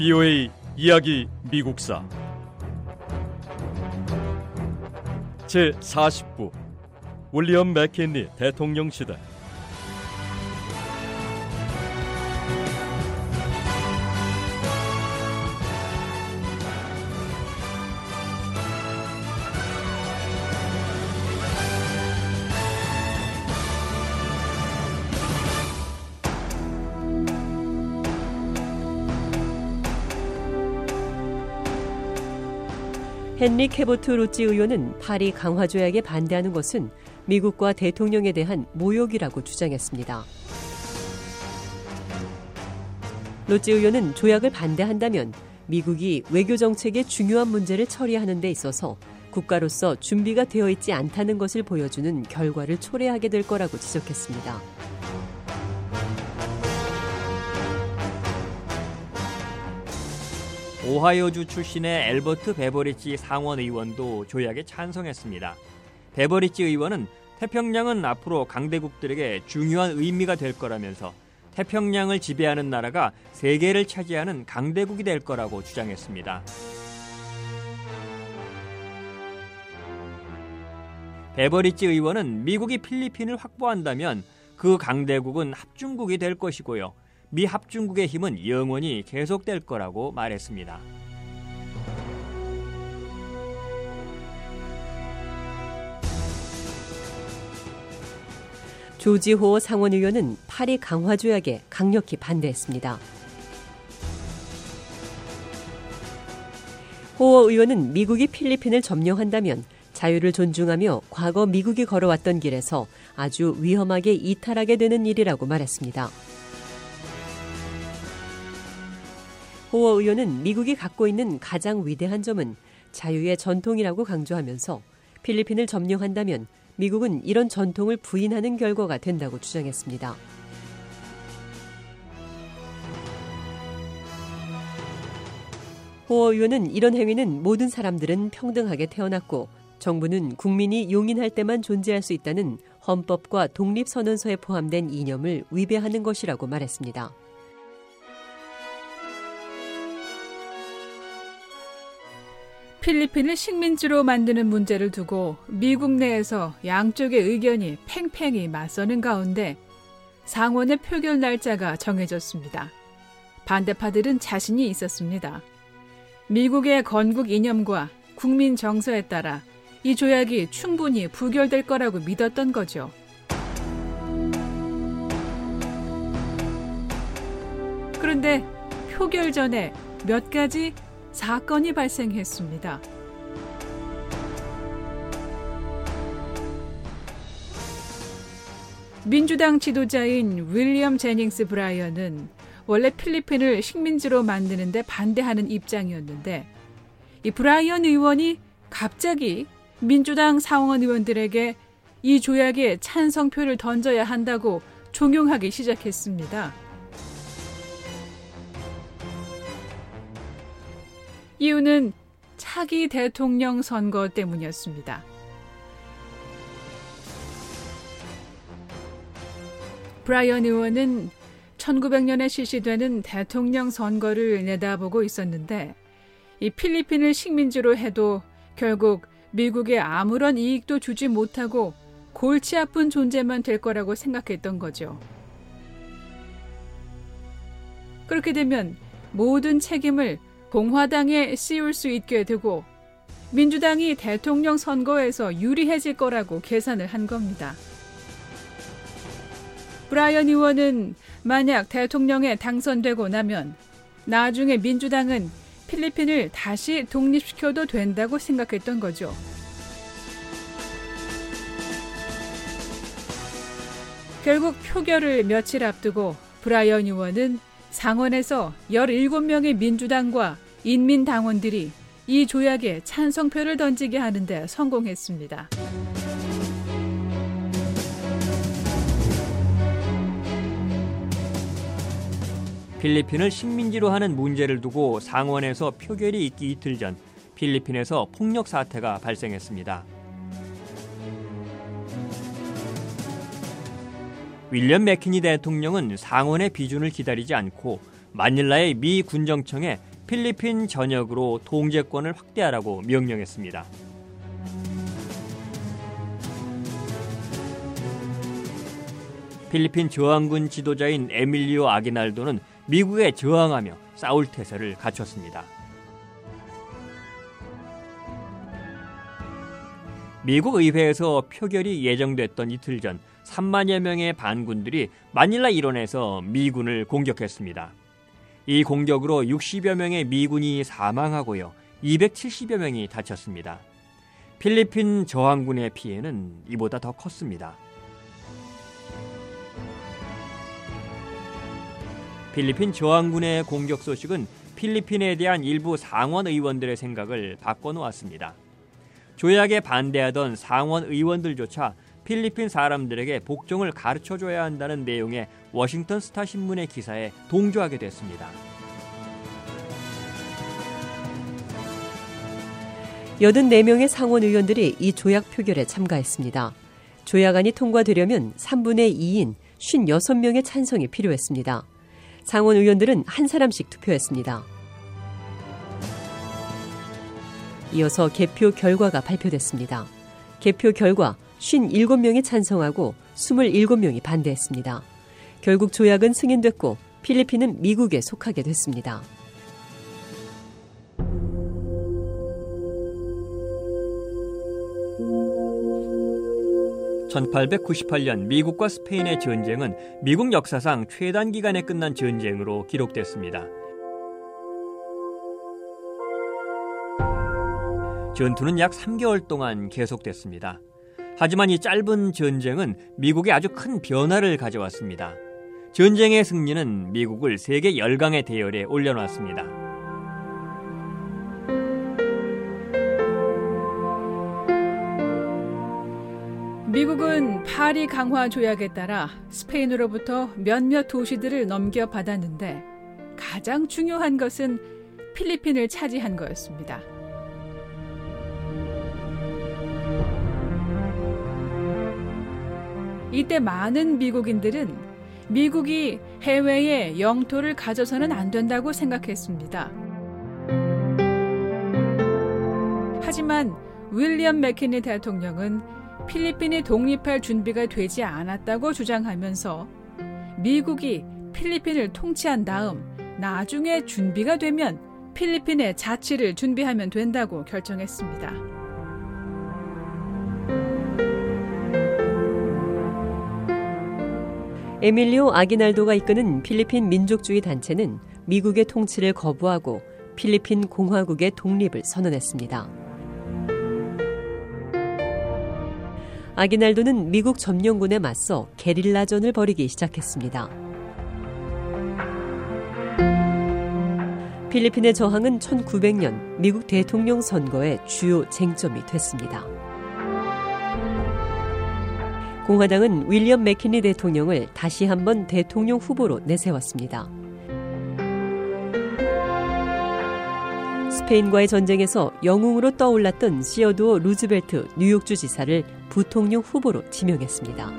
BOA 이야기 미국사. 제 40부 윌리엄 맥킨리 대통령 시대 헨리 캐보트 로지 의원은 파리 강화 조약에 반대하는 것은 미국과 대통령에 대한 모욕이라고 주장했습니다. 로지 의원은 조약을 반대한다면 미국이 외교 정책의 중요한 문제를 처리하는 데 있어서 국가로서 준비가 되어 있지 않다는 것을 보여주는 결과를 초래하게 될 거라고 지적했습니다. 오하이오주 출신의 엘버트 베버리지 상원 의원도 조약에 찬성했습니다. 베버리지 의원은 태평양은 앞으로 강대국들에게 중요한 의미가 될 거라면서 태평양을 지배하는 나라가 세계를 차지하는 강대국이 될 거라고 주장했습니다. 베버리지 의원은 미국이 필리핀을 확보한다면 그 강대국은 합중국이 될 것이고요. 미 합중국의 힘은 영원히 계속될 거라고 말했습니다. 조지호 상원의원은 파리 강화 조약에 강력히 반대했습니다. 호어 의원은 미국이 필리핀을 점령한다면 자유를 존중하며 과거 미국이 걸어왔던 길에서 아주 위험하게 이탈하게 되는 일이라고 말했습니다. 호어 의원은 미국이 갖고 있는 가장 위대한 점은 자유의 전통이라고 강조하면서 필리핀을 점령한다면 미국은 이런 전통을 부인하는 결과가 된다고 주장했습니다. 호어 의원은 이런 행위는 모든 사람들은 평등하게 태어났고 정부는 국민이 용인할 때만 존재할 수 있다는 헌법과 독립선언서에 포함된 이념을 위배하는 것이라고 말했습니다. 필리핀을 식민지로 만드는 문제를 두고 미국 내에서 양쪽의 의견이 팽팽히 맞서는 가운데 상원의 표결 날짜가 정해졌습니다. 반대파들은 자신이 있었습니다. 미국의 건국 이념과 국민 정서에 따라 이 조약이 충분히 부결될 거라고 믿었던 거죠. 그런데 표결 전에 몇 가지 사건이 발생했습니다. 민주당 지도자인 윌리엄 제닝스 브라이언은 원래 필리핀을 식민지로 만드는데 반대하는 입장이었는데 이 브라이언 의원이 갑자기 민주당 상원 의원들에게 이 조약에 찬성표를 던져야 한다고 종용하기 시작했습니다. 이유는 차기 대통령 선거 때문이었습니다. 브라이언 의원은 1900년에 실시되는 대통령 선거를 내다보고 있었는데 이 필리핀을 식민지로 해도 결국 미국에 아무런 이익도 주지 못하고 골치 아픈 존재만 될 거라고 생각했던 거죠. 그렇게 되면 모든 책임을 공화당에 씌울 수 있게 되고 민주당이 대통령 선거에서 유리해질 거라고 계산을 한 겁니다. 브라이언 의원은 만약 대통령에 당선되고 나면 나중에 민주당은 필리핀을 다시 독립시켜도 된다고 생각했던 거죠. 결국 표결을 며칠 앞두고 브라이언 의원은 상원에서 17명의 민주당과 인민당원들이 이 조약에 찬성표를 던지게 하는데 성공했습니다. 필리핀을 식민지로 하는 문제를 두고 상원에서 표결이 있기 이틀 전 필리핀에서 폭력 사태가 발생했습니다. 윌리엄 맥키니 대통령은 상원의 비준을 기다리지 않고 마닐라의 미 군정청에 필리핀 전역으로 통제권을 확대하라고 명령했습니다. 필리핀 저항군 지도자인 에밀리오 아기날도는 미국에 저항하며 싸울 태세를 갖췄습니다. 미국 의회에서 표결이 예정됐던 이틀 전 3만여 명의 반군들이 마닐라 일원에서 미군을 공격했습니다. 이 공격으로 60여 명의 미군이 사망하고요. 270여 명이 다쳤습니다. 필리핀 저항군의 피해는 이보다 더 컸습니다. 필리핀 저항군의 공격 소식은 필리핀에 대한 일부 상원 의원들의 생각을 바꿔놓았습니다. 조약에 반대하던 상원 의원들조차 필리핀 사람들에게 복종을 가르쳐 줘야 한다는 내용의 워싱턴 스타 신문의 기사에 동조하게 됐습니다. 여든 4명의 상원 의원들이 이 조약 표결에 참가했습니다. 조약안이 통과되려면 3분의 2인 56명의 찬성이 필요했습니다. 상원 의원들은 한 사람씩 투표했습니다. 이어서 개표 결과가 발표됐습니다. 개표 결과 57명이 찬성하고 27명이 반대했습니다. 결국 조약은 승인됐고 필리핀은 미국에 속하게 됐습니다. 1898년 미국과 스페인의 전쟁은 미국 역사상 최단 기간에 끝난 전쟁으로 기록됐습니다. 전투는 약 3개월 동안 계속됐습니다. 하지만 이 짧은 전쟁은 미국에 아주 큰 변화를 가져왔습니다. 전쟁의 승리는 미국을 세계 열강의 대열에 올려놨습니다. 미국은 파리 강화 조약에 따라 스페인으로부터 몇몇 도시들을 넘겨받았는데 가장 중요한 것은 필리핀을 차지한 거였습니다. 이때 많은 미국인들은 미국이 해외에 영토를 가져서는 안 된다고 생각했습니다. 하지만 윌리엄 맥키니 대통령은 필리핀이 독립할 준비가 되지 않았다고 주장하면서 미국이 필리핀을 통치한 다음 나중에 준비가 되면 필리핀의 자치를 준비하면 된다고 결정했습니다. 에밀리오 아기날도가 이끄는 필리핀 민족주의 단체는 미국의 통치를 거부하고 필리핀 공화국의 독립을 선언했습니다. 아기날도는 미국 점령군에 맞서 게릴라전을 벌이기 시작했습니다. 필리핀의 저항은 1900년 미국 대통령 선거의 주요 쟁점이 됐습니다. 공화당은 윌리엄 맥키니 대통령을 다시 한번 대통령 후보로 내세웠습니다. 스페인과의 전쟁에서 영웅으로 떠올랐던 시어도어 루즈벨트 뉴욕주 지사를 부통령 후보로 지명했습니다.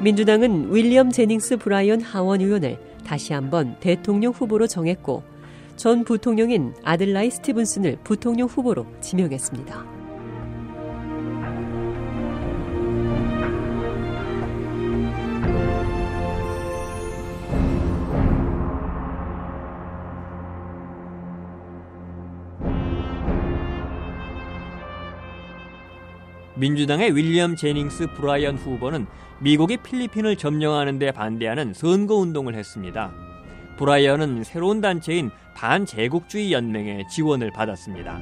민주당은 윌리엄 제닝스 브라이언 하원 의원을 다시 한번 대통령 후보로 정했고 전 부통령인 아들라이 스티븐슨을 부통령 후보로 지명했습니다. 민주당의 윌리엄 제닝스 브라이언 후보는 미국이 필리핀을 점령하는 데 반대하는 선거 운동을 했습니다. 브라이언은 새로운 단체인 반제국주의 연맹의 지원을 받았습니다.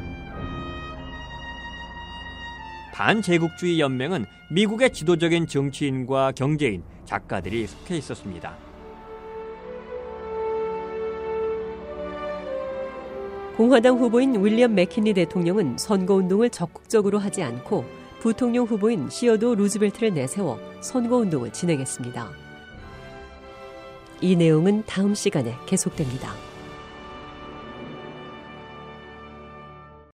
반제국주의 연맹은 미국의 지도적인 정치인과 경제인, 작가들이 속해 있었습니다. 공화당 후보인 윌리엄 맥키니 대통령은 선거운동을 적극적으로 하지 않고 부통령 후보인 시어도 루즈벨트를 내세워 선거운동을 진행했습니다. 이 내용은 다음 시간에 계속됩니다.